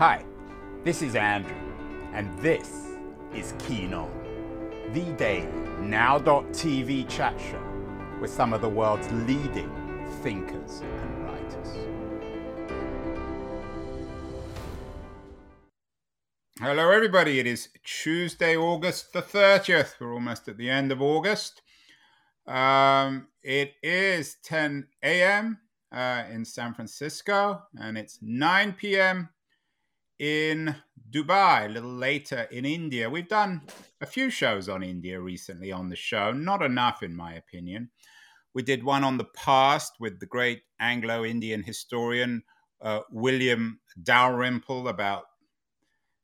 Hi, this is Andrew, and this is Keen On, the daily now.tv chat show with some of the world's leading thinkers and writers. Hello, everybody. It is Tuesday, August the 30th. We're almost at the end of August. Um, it is 10 a.m. Uh, in San Francisco, and it's 9 p.m. in Dubai, a little later in India. We've done a few shows on India recently on the show, not enough, in my opinion. We did one on the past with the great Anglo Indian historian uh, William Dalrymple about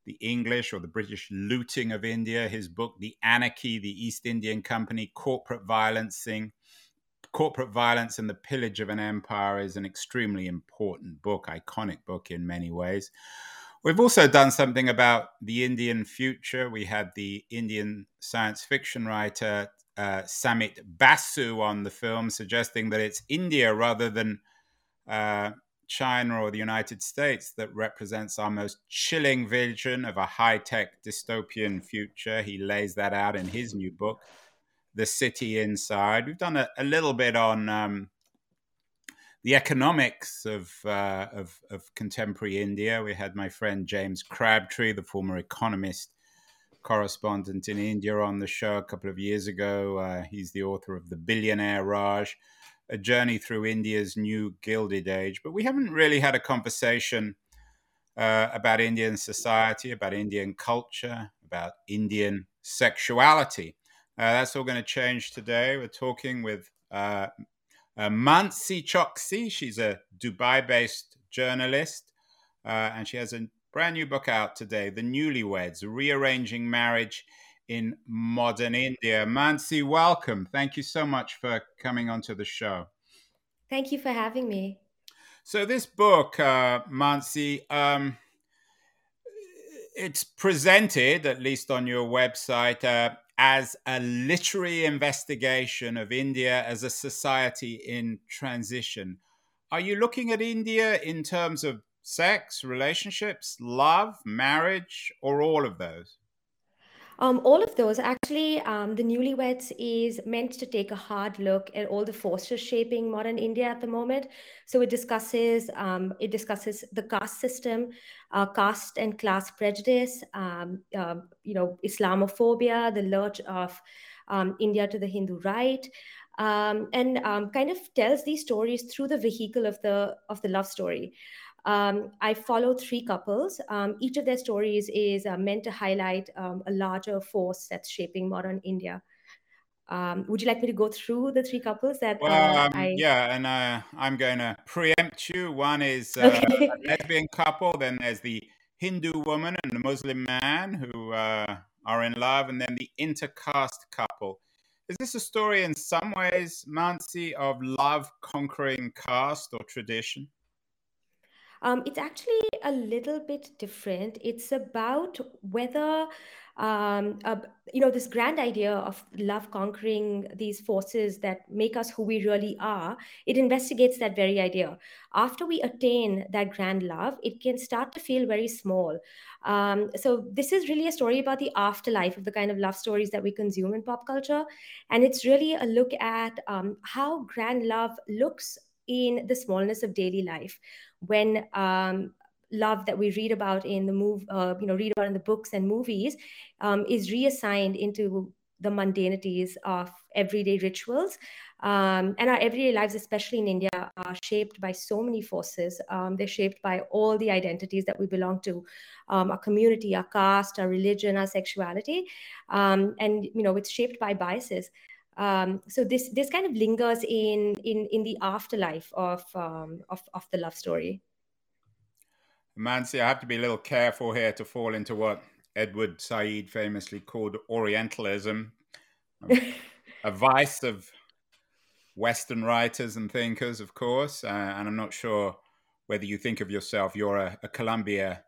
the English or the British looting of India, his book, The Anarchy, the East Indian Company, Corporate Violencing Corporate Violence and the Pillage of an Empire is an extremely important book, iconic book in many ways. We've also done something about the Indian future. We had the Indian science fiction writer uh, Samit Basu on the film, suggesting that it's India rather than uh, China or the United States that represents our most chilling vision of a high tech dystopian future. He lays that out in his new book the city inside. We've done a, a little bit on um, the economics of, uh, of, of contemporary India. We had my friend James Crabtree, the former economist correspondent in India, on the show a couple of years ago. Uh, he's the author of The Billionaire Raj, a journey through India's new Gilded Age. But we haven't really had a conversation uh, about Indian society, about Indian culture, about Indian sexuality. Uh, that's all going to change today. We're talking with uh, Mansi Choksi. She's a Dubai based journalist, uh, and she has a brand new book out today The Newlyweds Rearranging Marriage in Modern India. Mansi, welcome. Thank you so much for coming onto the show. Thank you for having me. So, this book, uh, Mansi, um, it's presented, at least on your website, uh, as a literary investigation of India as a society in transition. Are you looking at India in terms of sex, relationships, love, marriage, or all of those? Um, all of those. Actually, um, the Newlyweds is meant to take a hard look at all the forces shaping modern India at the moment. So it discusses um, it discusses the caste system, uh, caste and class prejudice, uh, you know, Islamophobia, the lurch of um, India to the Hindu right. And kind of tells these stories through the vehicle of the of the love story. Um, I follow three couples. Um, each of their stories is uh, meant to highlight um, a larger force that's shaping modern India. Um, would you like me to go through the three couples that? Well, uh, I... yeah, and uh, I'm going to preempt you. One is uh, okay. a lesbian couple. Then there's the Hindu woman and the Muslim man who uh, are in love, and then the intercaste couple. Is this a story in some ways, Mansi, of love conquering caste or tradition? Um, it's actually a little bit different. It's about whether, um, uh, you know, this grand idea of love conquering these forces that make us who we really are, it investigates that very idea. After we attain that grand love, it can start to feel very small. Um, so, this is really a story about the afterlife of the kind of love stories that we consume in pop culture. And it's really a look at um, how grand love looks in the smallness of daily life when um, love that we read about in the move uh, you know read about in the books and movies um, is reassigned into the mundanities of everyday rituals. Um, and our everyday lives especially in india are shaped by so many forces. Um, they're shaped by all the identities that we belong to um, our community our caste our religion our sexuality. Um, and you know it's shaped by biases um, so this this kind of lingers in in in the afterlife of um, of of the love story. Mansi, I have to be a little careful here to fall into what Edward Said famously called Orientalism, a vice of Western writers and thinkers, of course. Uh, and I'm not sure whether you think of yourself, you're a, a Columbia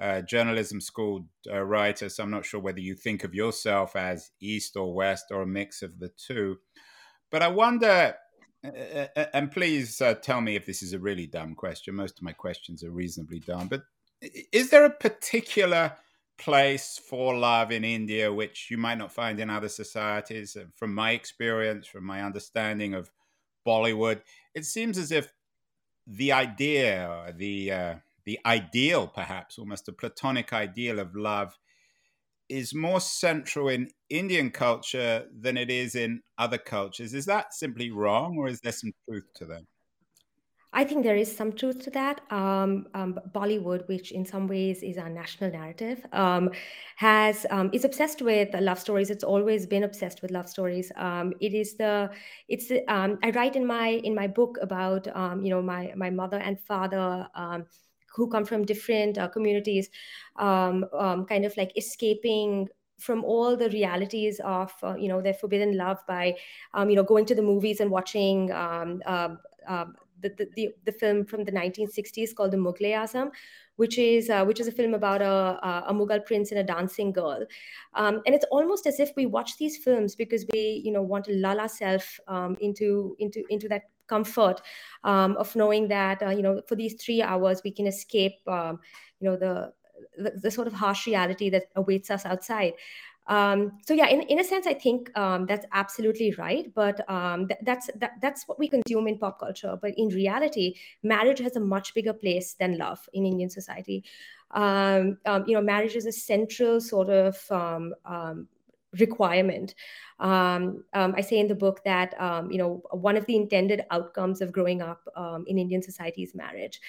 uh, journalism school uh, writer, so I'm not sure whether you think of yourself as East or West or a mix of the two. But I wonder, uh, uh and please uh, tell me if this is a really dumb question. Most of my questions are reasonably dumb, but is there a particular place for love in India which you might not find in other societies? From my experience, from my understanding of Bollywood, it seems as if the idea, the uh, the ideal, perhaps almost a platonic ideal of love, is more central in Indian culture than it is in other cultures. Is that simply wrong, or is there some truth to that? I think there is some truth to that. Um, um, Bollywood, which in some ways is our national narrative, um, has um, is obsessed with love stories. It's always been obsessed with love stories. Um, it is the it's the, um, I write in my in my book about you know my my mother and father who come from different uh, communities, kind of like escaping from all the realities of uh, you know their forbidden love by um, you know going to the movies and watching um, uh, uh, the, the, the, film from the 1960s called the Mughal Azam, which is uh, which is a film about a, a Mughal prince and a dancing girl, um, and it's almost as if we watch these films because we you know want to lull ourselves um, into into into that comfort um, of knowing that uh, you know for these three hours we can escape um, you know the, the, the sort of harsh reality that awaits us outside um, so yeah, in, in a sense, I think um, that's absolutely right. But um, th- that's that, that's what we consume in pop culture. But in reality, marriage has a much bigger place than love in Indian society. Um, you know, marriage is a central sort of requirement. Um, um, I say in the book that um, you know one of the intended outcomes of growing up um, in Indian society is marriage,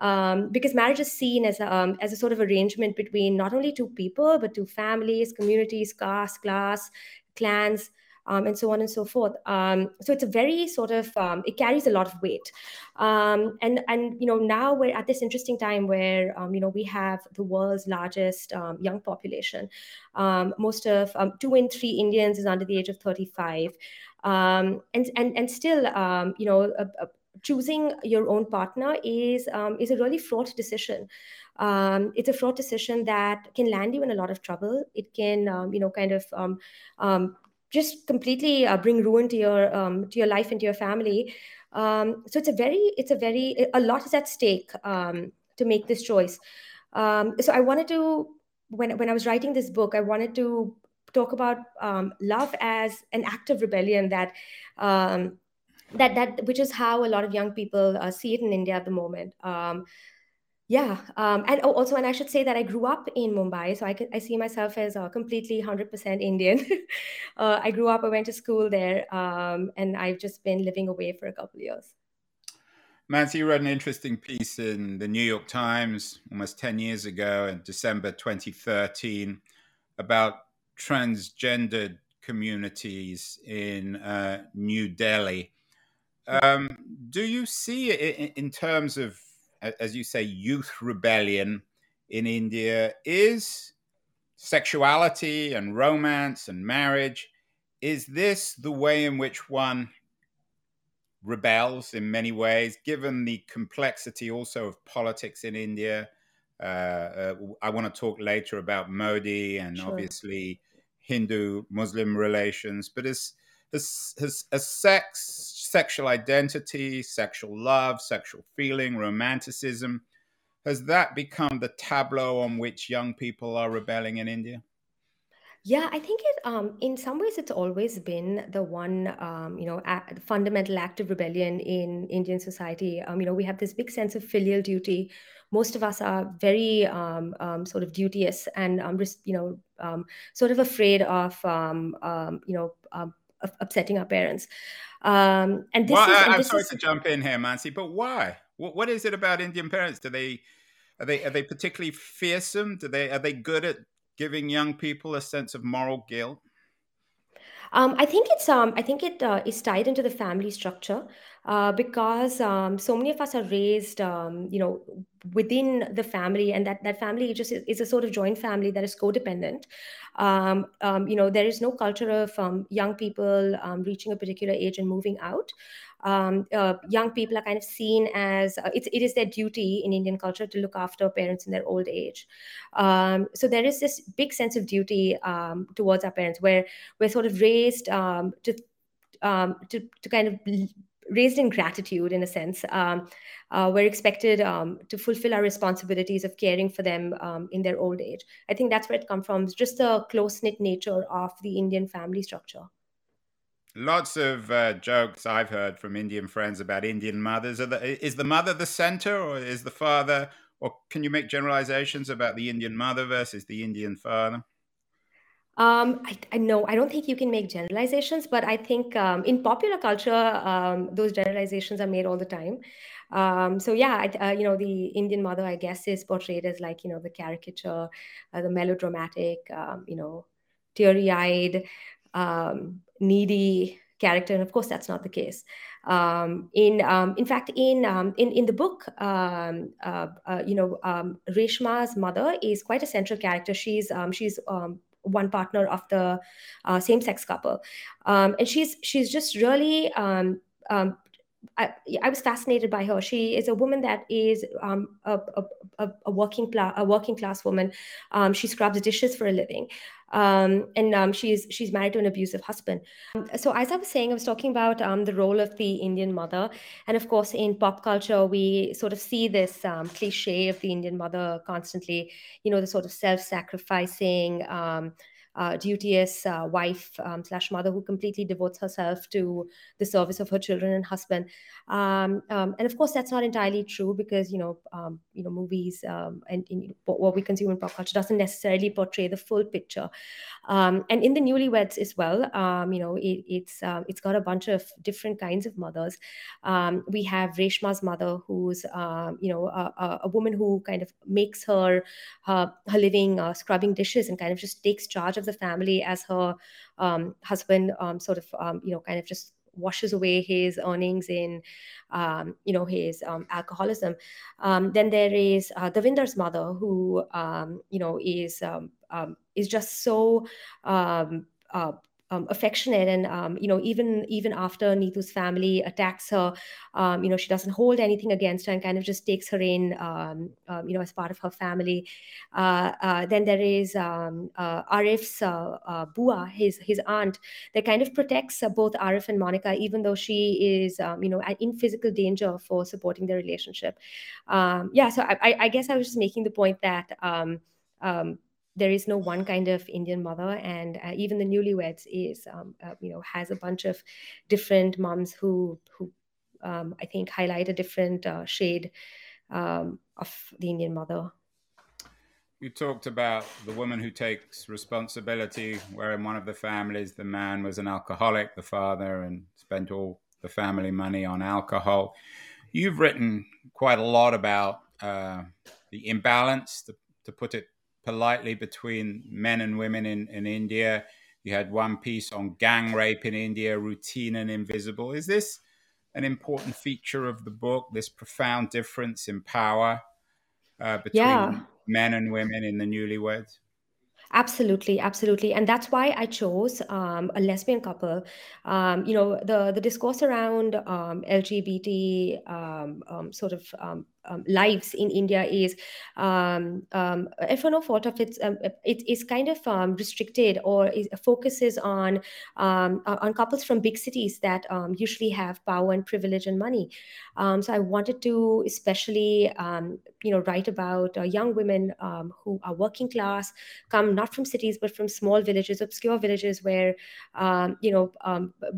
um, because marriage is seen as a, um, as a sort of arrangement between not only two people but two families, communities, caste, class, clans um, and so on and so forth. Um, so it's a very sort of um, it carries a lot of weight, um, and and you know now we're at this interesting time where um, you know we have the world's largest um, young population. most of two in three Indians is under the age of thirty five, and and and still you know. A, a, choosing your own partner is is a really fraught decision. Um, it's a fraught decision that can land you in a lot of trouble. It can, um, you know, kind of um, just completely uh, bring ruin to your um, to your life and to your family. Um, so it's a very it's a very a lot is at stake um, to make this choice. Um, so I wanted to when when I was writing this book, I wanted to talk about um, love as an act of rebellion that um, that that which is how a lot of young people uh, see it in India at the moment. Yeah, um, and oh, also, and I should say that I grew up in Mumbai, so I can, I see myself as a completely hundred percent Indian. uh, I grew up, I went to school there, um, and I've just been living away for a couple of years. Mansi, you wrote an interesting piece in the New York Times almost 10 years ago in December 2013 about transgendered communities in uh, New Delhi. Um, do you see it in terms of as you say, youth rebellion in India is sexuality and romance and marriage. Is this the way in which one rebels in many ways, given the complexity also of politics in India? Uh, uh, I want to talk later about Modi and sure. obviously Hindu Muslim relations, but as, as, as, as sex sexual identity, sexual love, sexual feeling, romanticism. Has that become the tableau on which young people are rebelling in India? Yeah, I think it. Um, in some ways, it's always been the one, um, you know, fundamental act of rebellion in Indian society. Um, you know, we have this big sense of filial duty. Most of us are very um, um, sort of duteous and, um, you know, sort of afraid of, you know, upsetting our parents. Um, and this well, is. I, am sorry is, to jump in here, Mansi, but why? What, what is it about Indian parents? Do they are they are they particularly fearsome? Do they are they good at giving young people a sense of moral guilt? Um, I think it's um, I think it uh, is tied into the family structure uh, because um, so many of us are raised, um, you know, within the family, and that that family just is, a sort of joint family that is codependent. Um, um, you know, there is no culture of young people reaching a particular age and moving out. Um, uh, young people are kind of seen as uh, it is their duty in Indian culture to look after parents in their old age. Um, so there is this big sense of duty um, towards our parents, where we're sort of raised um, to um, to to kind of raised in gratitude in a sense. Um, uh, we're expected um, to fulfill our responsibilities of caring for them um, in their old age. I think that's where it comes from. Just the close knit nature of the Indian family structure. Lots of uh, jokes I've heard from Indian friends about Indian mothers. The, is the mother the center, or is the father? Or can you make generalizations about the Indian mother versus the Indian father? Um, I, I know I don't think you can make generalizations, but I think um, in popular culture, um, those generalizations are made all the time. Um, so yeah, I, uh, you know, the Indian mother, I guess, is portrayed as like you know the caricature, uh, the melodramatic, um, you know, teary-eyed, um, needy character, and of course, that's not the case. Um, in um, in fact, in um, in in the book, um, uh, uh, you know, um, Reshma's mother is quite a central character. She's um, she's one partner of the uh, same-sex couple, and she's she's just really. Um, I, I, was fascinated by her. She is a woman that is um, a, a, a, working pla- a working class woman. Um, she scrubs dishes for a living, um, and um, she's she's married to an abusive husband. So as I was saying, I was talking about um, the role of the Indian mother, and of course, in pop culture, we sort of see this um, cliche of the Indian mother constantly. You know, the sort of self-sacrificing uh, duteous uh, wife um, slash mother who completely devotes herself to the service of her children and husband. Um, um, and of course, that's not entirely true because you know, um, you know, movies um, and, what we consume in pop culture doesn't necessarily portray the full picture. Um, and in the Newlyweds as well, you know, it, it's uh, it's got a bunch of different kinds of mothers. we have Reshma's mother, who's you know a, a, woman who kind of makes her her, her living uh, scrubbing dishes and kind of just takes charge of of the family as her um, husband um, sort of um, you know kind of just washes away his earnings in um, you know his um, alcoholism. Um, then there is uh, Davinder's mother who you know is is just so uh, um, affectionate and um, you know even even after Neetu's family attacks her um, you know she doesn't hold anything against her and kind of just takes her in um, um, you know as part of her family. Uh, uh, then there is um, uh, Arif's uh, uh, Bua his his aunt that kind of protects uh, both Arif and Monica even though she is you know in physical danger for supporting their relationship. Yeah so I, I, guess I was just making the point that um, there is no one kind of Indian mother, and uh, even the newlyweds is, um, uh, you know, has a bunch of different moms who who um, I think highlight a different uh, shade um, of the Indian mother. You talked about the woman who takes responsibility, where in one of the families the man was an alcoholic, the father, and spent all the family money on alcohol. You've written quite a lot about uh, the imbalance, to, to put it politely between men and women in, in India. You had one piece on gang rape in India, routine and invisible. Is this an important feature of the book, this profound difference in power uh, between yeah. men and women in the newlyweds? Absolutely, absolutely, and that's why I chose um, a lesbian couple. Um, you know, the the discourse around um, LGBT um, um, sort of um, lives in India is, um, um, for no of its, um, it is kind of um, restricted or is, focuses on um, on couples from big cities that um, usually have power and privilege and money. So I wanted to especially, you know, write about uh, young women who are working class, come not from cities but from small villages, obscure villages where, you know,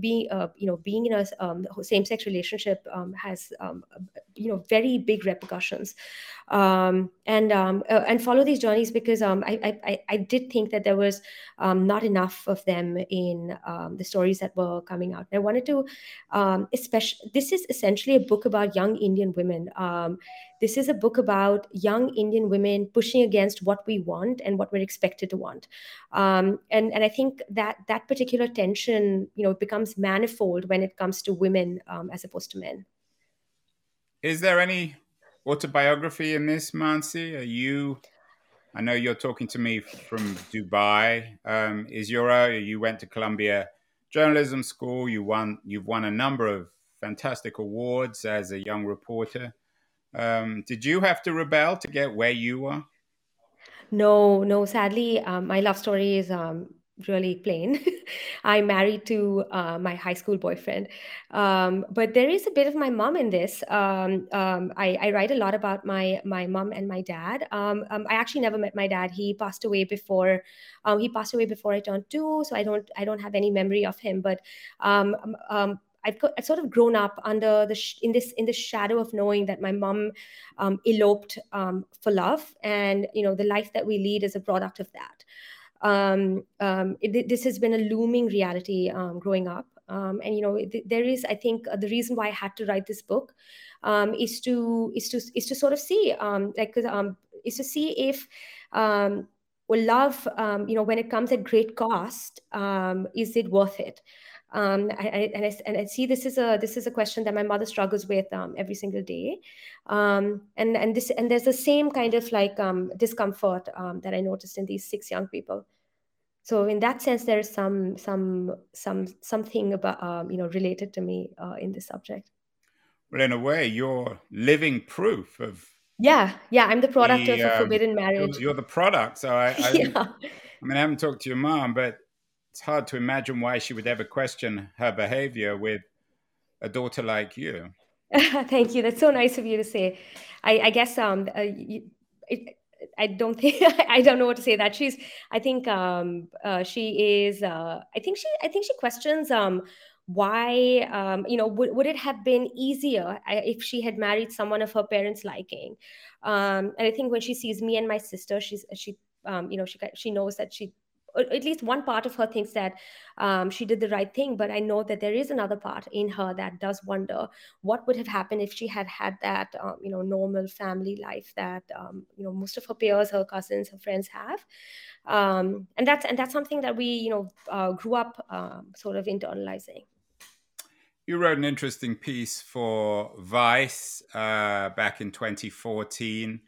being, uh, you know, being in a um, same-sex relationship has, you know, very big repercussions um, and um, uh, and follow these journeys because um, I, I, I did think that there was um, not enough of them in um, the stories that were coming out. And I wanted to, um, especially this is essentially a book about young Indian women. This is a book about young Indian women pushing against what we want and what we're expected to want. And and I think that that particular tension, you know, becomes manifold when it comes to women as opposed to men. Is there any autobiography in this, Mansi? Are you? I know you're talking to me from Dubai. Um, is your uh, you went to Columbia Journalism School? You won. You've won a number of fantastic awards as a young reporter. Um, did you have to rebel to get where you are? No, no. Sadly, um, my love story is um, really plain. I'm married to uh, my high school boyfriend. Um, but there is a bit of my mom in this. Um, um, I, I, write a lot about my my mom and my dad. Um, um, I actually never met my dad. He passed away before. Um, he passed away before I turned two, so I don't I don't have any memory of him. But I've, I've, sort of grown up under the sh- in this in the shadow of knowing that my mom eloped for love, and you know the life that we lead is a product of that um, um, it, this has been a looming reality um, growing up. Um, and you know, th- there is, I think, uh, the reason why I had to write this book um, is to is to is to sort of see, um, like, is to see if love, you know, when it comes at great cost, is it worth it? Um, I, I, and, I, and I see this is a this is a question that my mother struggles with um, every single day, um, and and this and there's the same kind of like discomfort that I noticed in these six young people. So in that sense there's some some some something about um, you know related to me uh, in this subject. Well in a way you're living proof of yeah yeah i'm the product the, of a um, forbidden marriage. you're, you're, the product. So i I, yeah. I mean i haven't talked to your mom but it's hard to imagine why she would ever question her behavior with a daughter like you thank you that's so nice of you to say i, I guess um uh, you, it, I don't think I don't know what to say. That she's, I think um, uh, she is. Uh, I think she, I think she questions um, why, um, you know, would, would it have been easier if she had married someone of her parents' liking? Um, and I think when she sees me and my sister, she's she, um, you know, she she knows that she at least one part of her thinks that um, she did the right thing but i know that there is another part in her that does wonder what would have happened if she had had that um, you know normal family life that um, you know most of her peers her cousins her friends have. Um, and that's and that's something that we you know uh, grew up um, sort of internalizing. You wrote an interesting piece for vice uh, back in 2014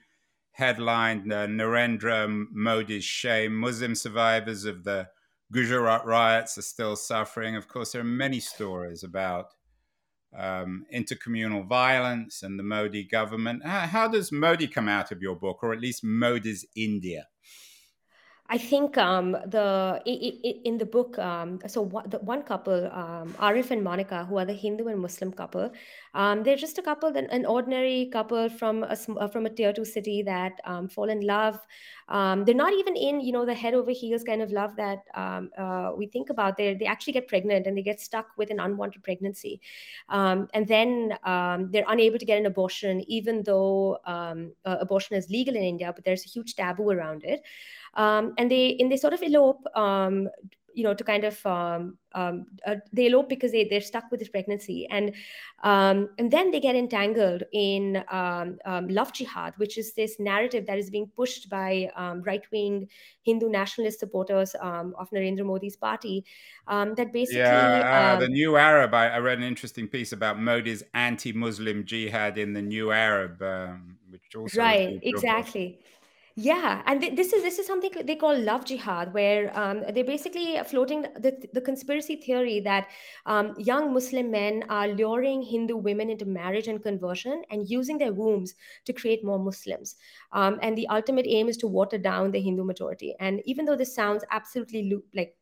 headlined uh, Narendra Modi's shame. Muslim survivors of the Gujarat riots are still suffering. Of course, there are many stories about um, intercommunal violence and the Modi government. How, how, does Modi come out of your book, or at least Modi's India? I think um, the in the book, um, so one, the one couple, um, Arif and Monica, who are the Hindu and Muslim couple, um, they're just a couple, an ordinary couple from a uh, from a tier two city that um, fall in love. Um, they're not even in you know the head over heels kind of love that uh, we think about. They they actually get pregnant and they get stuck with an unwanted pregnancy, and then they're unable to get an abortion, even though uh, abortion is legal in India, but there's a huge taboo around it um, and they and they sort of elope um, you know to kind of um, um, uh, they elope because they, they're stuck with this pregnancy. And um, and then they get entangled in um, um, love jihad which is this narrative that is being pushed by um, right-wing hindu nationalist supporters of narendra modi's party that basically yeah uh, the new arab I, I, read an interesting piece about modi's anti-muslim jihad in the new arab which also right exactly yeah, and th- this is this is something they call love jihad, where um, they're basically floating the, the conspiracy theory that um, young Muslim men are luring Hindu women into marriage and conversion and using their wombs to create more Muslims. Um, and the ultimate aim is to water down the Hindu majority. And even though this sounds absolutely like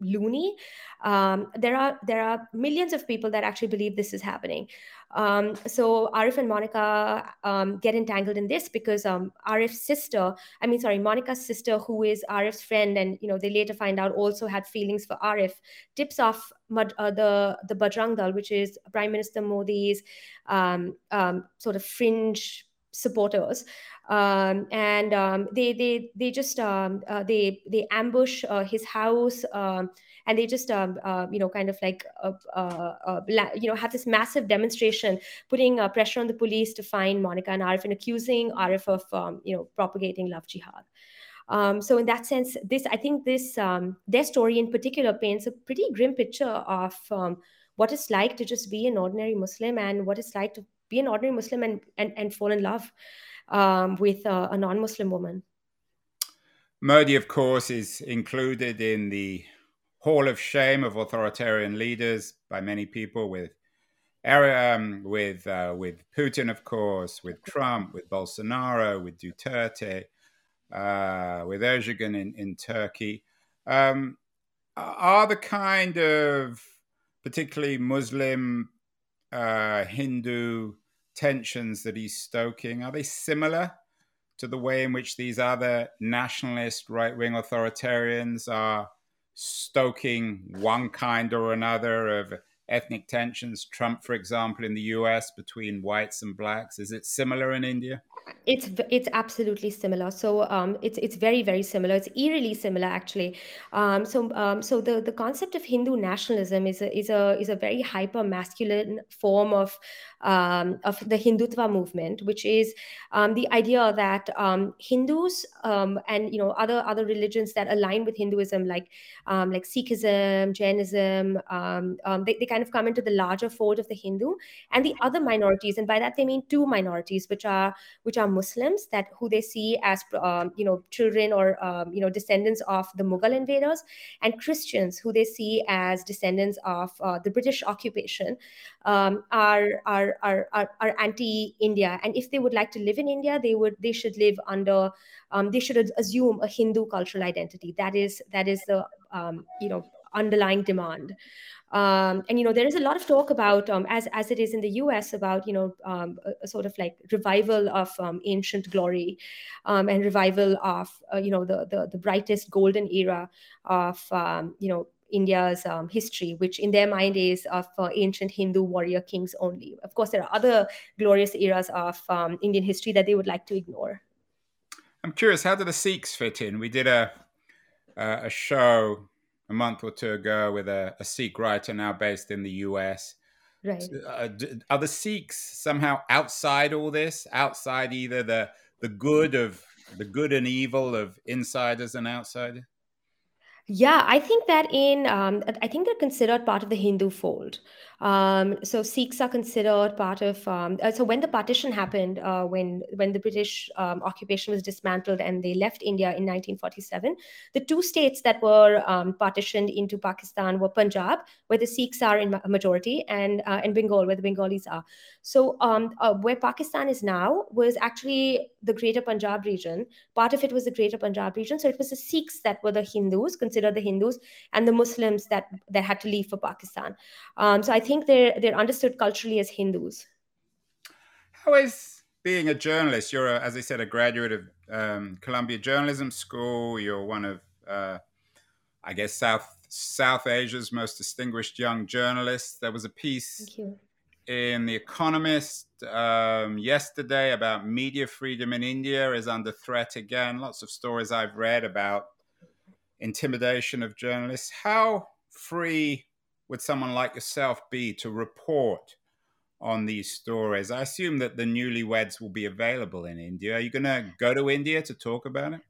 loony. Um, there are there are millions of people that actually believe this is happening. Um, so arif and monica um, get entangled in this because um, arif's sister i mean sorry monica's sister who is arif's friend and you know they later find out also had feelings for arif tips off uh, the the bajrang dal which is prime minister modi's um, um, sort of fringe supporters um, and um, they they they just um, uh, they they ambush uh, his house um, and they just um, uh, you know kind of like uh, uh, uh, you know have this massive demonstration putting pressure on the police to find Monica and Arif and accusing Arif of um, you know propagating love jihad. Um, so in that sense, this I think this um, their story in particular paints a pretty grim picture of um, what it's like to just be an ordinary Muslim and what it's like to be an ordinary Muslim and and, and fall in love um, with a, a non Muslim woman. Modi, of course, is included in the Hall of Shame of authoritarian leaders by many people, with um, with uh, with Putin, of course, with Trump, with Bolsonaro, with Duterte, uh, with Erdogan in, in Turkey. Um, are the kind of particularly Muslim, uh, Hindu tensions that he's stoking, are they similar to the way in which these other nationalist right wing authoritarians are stoking one kind or another of ethnic tensions? Trump, for example, in the US between whites and blacks. Is it similar in India? It's it's absolutely similar. So um, it's it's very very similar. It's eerily similar actually. Um, so um, so the the concept of Hindu nationalism is a is a is a very hyper masculine form of um, of the Hindutva movement, which is um, the idea that um, Hindus um, and you know other other religions that align with Hinduism, like um, like Sikhism, Jainism, um, they, they kind of come into the larger fold of the Hindu and the other minorities, and by that they mean two minorities, which are which are Muslims that who they see as you know children or you know descendants of the Mughal invaders, and Christians who they see as descendants of uh, the British occupation, are are are are, are, anti-India, and if they would like to live in India, they would they should live under um, they should assume a Hindu cultural identity. That is that is the um, you know underlying demand. Um, and you know there is a lot of talk about um, as as it is in the U.S. about you know um, a, a, sort of like revival of um, ancient glory um, and revival of uh, you know the, the, the brightest golden era of um, you know India's um, history, which in their mind is of uh, ancient Hindu warrior kings only. Of course, there are other glorious eras of um, Indian history that they would like to ignore. I'm curious, how do the Sikhs fit in? We did a uh, a show a month or two ago with a, a Sikh writer now based in the US. Right. Uh, are the Sikhs somehow outside all this? Outside either the the good of the good and evil of insiders and outsiders? Yeah, I think that in um, I think they're considered part of the Hindu fold. Um, so Sikhs are considered part of. Um, uh, so when the partition happened, uh, when when the British um, occupation was dismantled and they left India in 1947, the two states that were um, partitioned into Pakistan were Punjab, where the Sikhs are in majority, and uh, and Bengal, where the Bengalis are. So um, uh, where Pakistan is now was actually the Greater Punjab region. Part of it was the Greater Punjab region. So it was the Sikhs that were the Hindus, considered the Hindus, and the Muslims that that had to leave for Pakistan. Um, so I think they're they're understood culturally as Hindus. How is being a journalist? You're, a, as I said, a graduate of um, Columbia Journalism School. You're one of, uh, I guess, South South Asia's most distinguished young journalists. There was a piece in The Economist um, yesterday about media freedom in India is under threat again. Lots of stories I've read about intimidation of journalists. How free would someone like yourself be to report on these stories? I assume that the newlyweds will be available in India. Are you going to go to India to talk about it?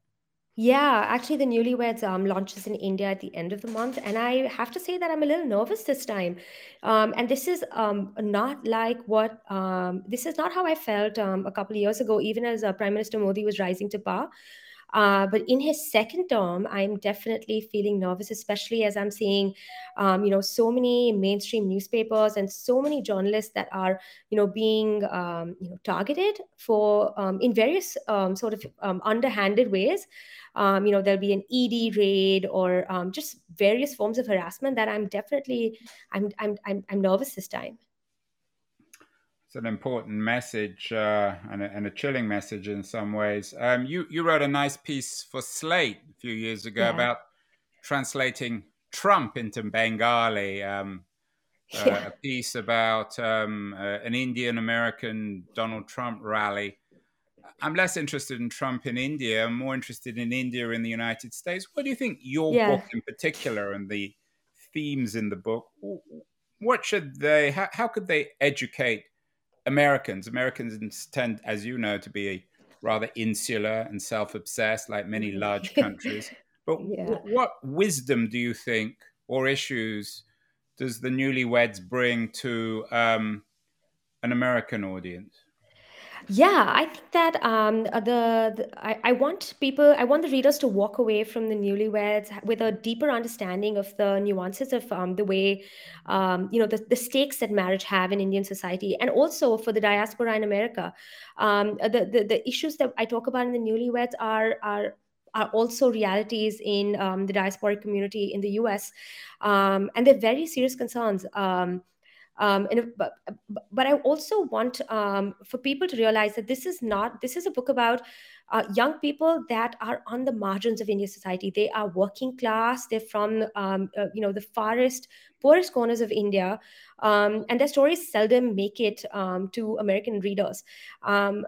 Yeah, actually, the Newlyweds um, launches in India at the end of the month, and I have to say that I'm a little nervous this time. Um, and this is um, not like what um, this is not how I felt um, a couple of years ago, even as uh, Prime Minister Modi was rising to power. Uh, but in his second term, I'm definitely feeling nervous, especially as I'm seeing, um, you know, so many mainstream newspapers and so many journalists that are, you know, being, um, you know, targeted for um, in various um, sort of um, underhanded ways. You know, there'll be an ED raid or just various forms of harassment that I'm definitely, I'm, I'm, I'm, I'm nervous this time an important message uh, and, a, and, a, chilling message in some ways. Um, you you wrote a nice piece for Slate a few years ago yeah. about translating Trump into Bengali. Um, uh, yeah. A piece about um, uh, an Indian American Donald Trump rally. I'm less interested in Trump in India. I'm more interested in India in the United States. What do you think your yeah. book in particular and the themes in the book? What should they? How, how could they educate? Americans. Americans tend, as you know, to be rather insular and self-obsessed, like many large countries. But yeah. w- what wisdom do you think, or issues, does the newlyweds bring to um, an American audience? Yeah, I think that um, uh, the, the I, I want people, I want the readers to walk away from the newlyweds with a deeper understanding of the nuances of um, the way, um, you know, the, the stakes that marriage have in Indian society, and also for the diaspora in America. Um, the, the the issues that I talk about in the newlyweds are are are also realities in um, the diasporic community in the US. Um, and they're very serious concerns. Um, um, and but, but I also want um, for people to realize that this is not this is a book about uh, young people that are on the margins of Indian society. They are working class. They're from um, uh, you know the farthest, poorest corners of India, um, and their stories seldom make it um, to American readers. Um,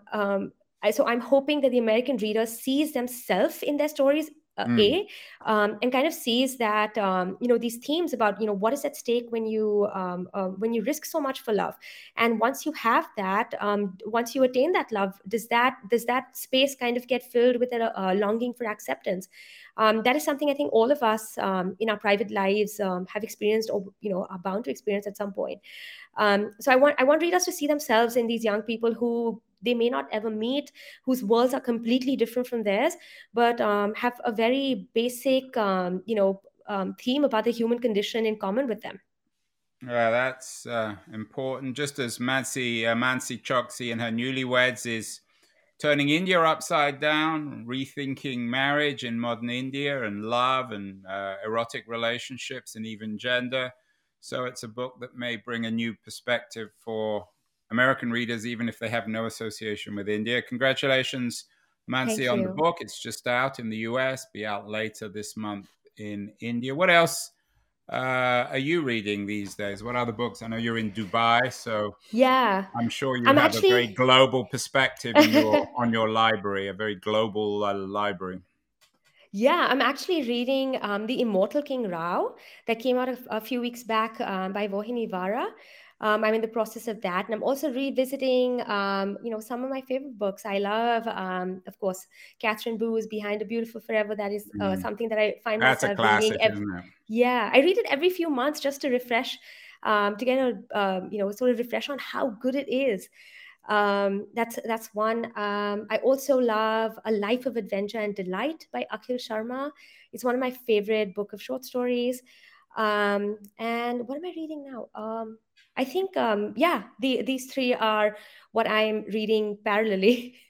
so I'm hoping that the American reader sees themselves in their stories uh, mm. a um, and kind of sees that um, you know these themes about you know what is at stake when you um, uh, when you risk so much for love. And once you have that um, once you attain that love does that does that space kind of get filled with a, a longing for acceptance? Um, that is something i think all of us um, in our private lives have experienced or you know are bound to experience at some point. So i want i want readers to see themselves in these young people who they may not ever meet, whose worlds are completely different from theirs, but um, have a very basic, um, you know, um, theme about the human condition in common with them. Yeah, that's uh, important. Just as Mansi, uh, Mansi Choksi and her newlyweds is turning India upside down, rethinking marriage in modern India and love and uh, erotic relationships and even gender. So it's a book that may bring a new perspective for American readers, even if they have no association with India. Congratulations, Mansi, on the book. It's just out in the US, be out later this month in India. What else uh, are you reading these days? What other books? I know you're in Dubai, so yeah, I'm sure you I'm have actually... a very global perspective your, on your library, a very global uh, library. Yeah, I'm actually reading um, The Immortal King Rao that came out a, a few weeks back um, by Vauhini Vara. Um, I'm in the process of that, and I'm also revisiting, um, you know, some of my favorite books. I love, um, of course, Katherine Boo's "Behind a Beautiful Forever." That is uh, mm. something that I find That's myself classic, reading. Every, yeah, I read it every few months just to refresh, um, to get a, um, you know, sort of refresh on how good it is. Um, that's that's one. I also love A Life of Adventure and Delight by Akhil Sharma. It's one of my favorite book of short stories. and what am I reading now? I think, um, yeah, the, these three are what I'm reading parallelly.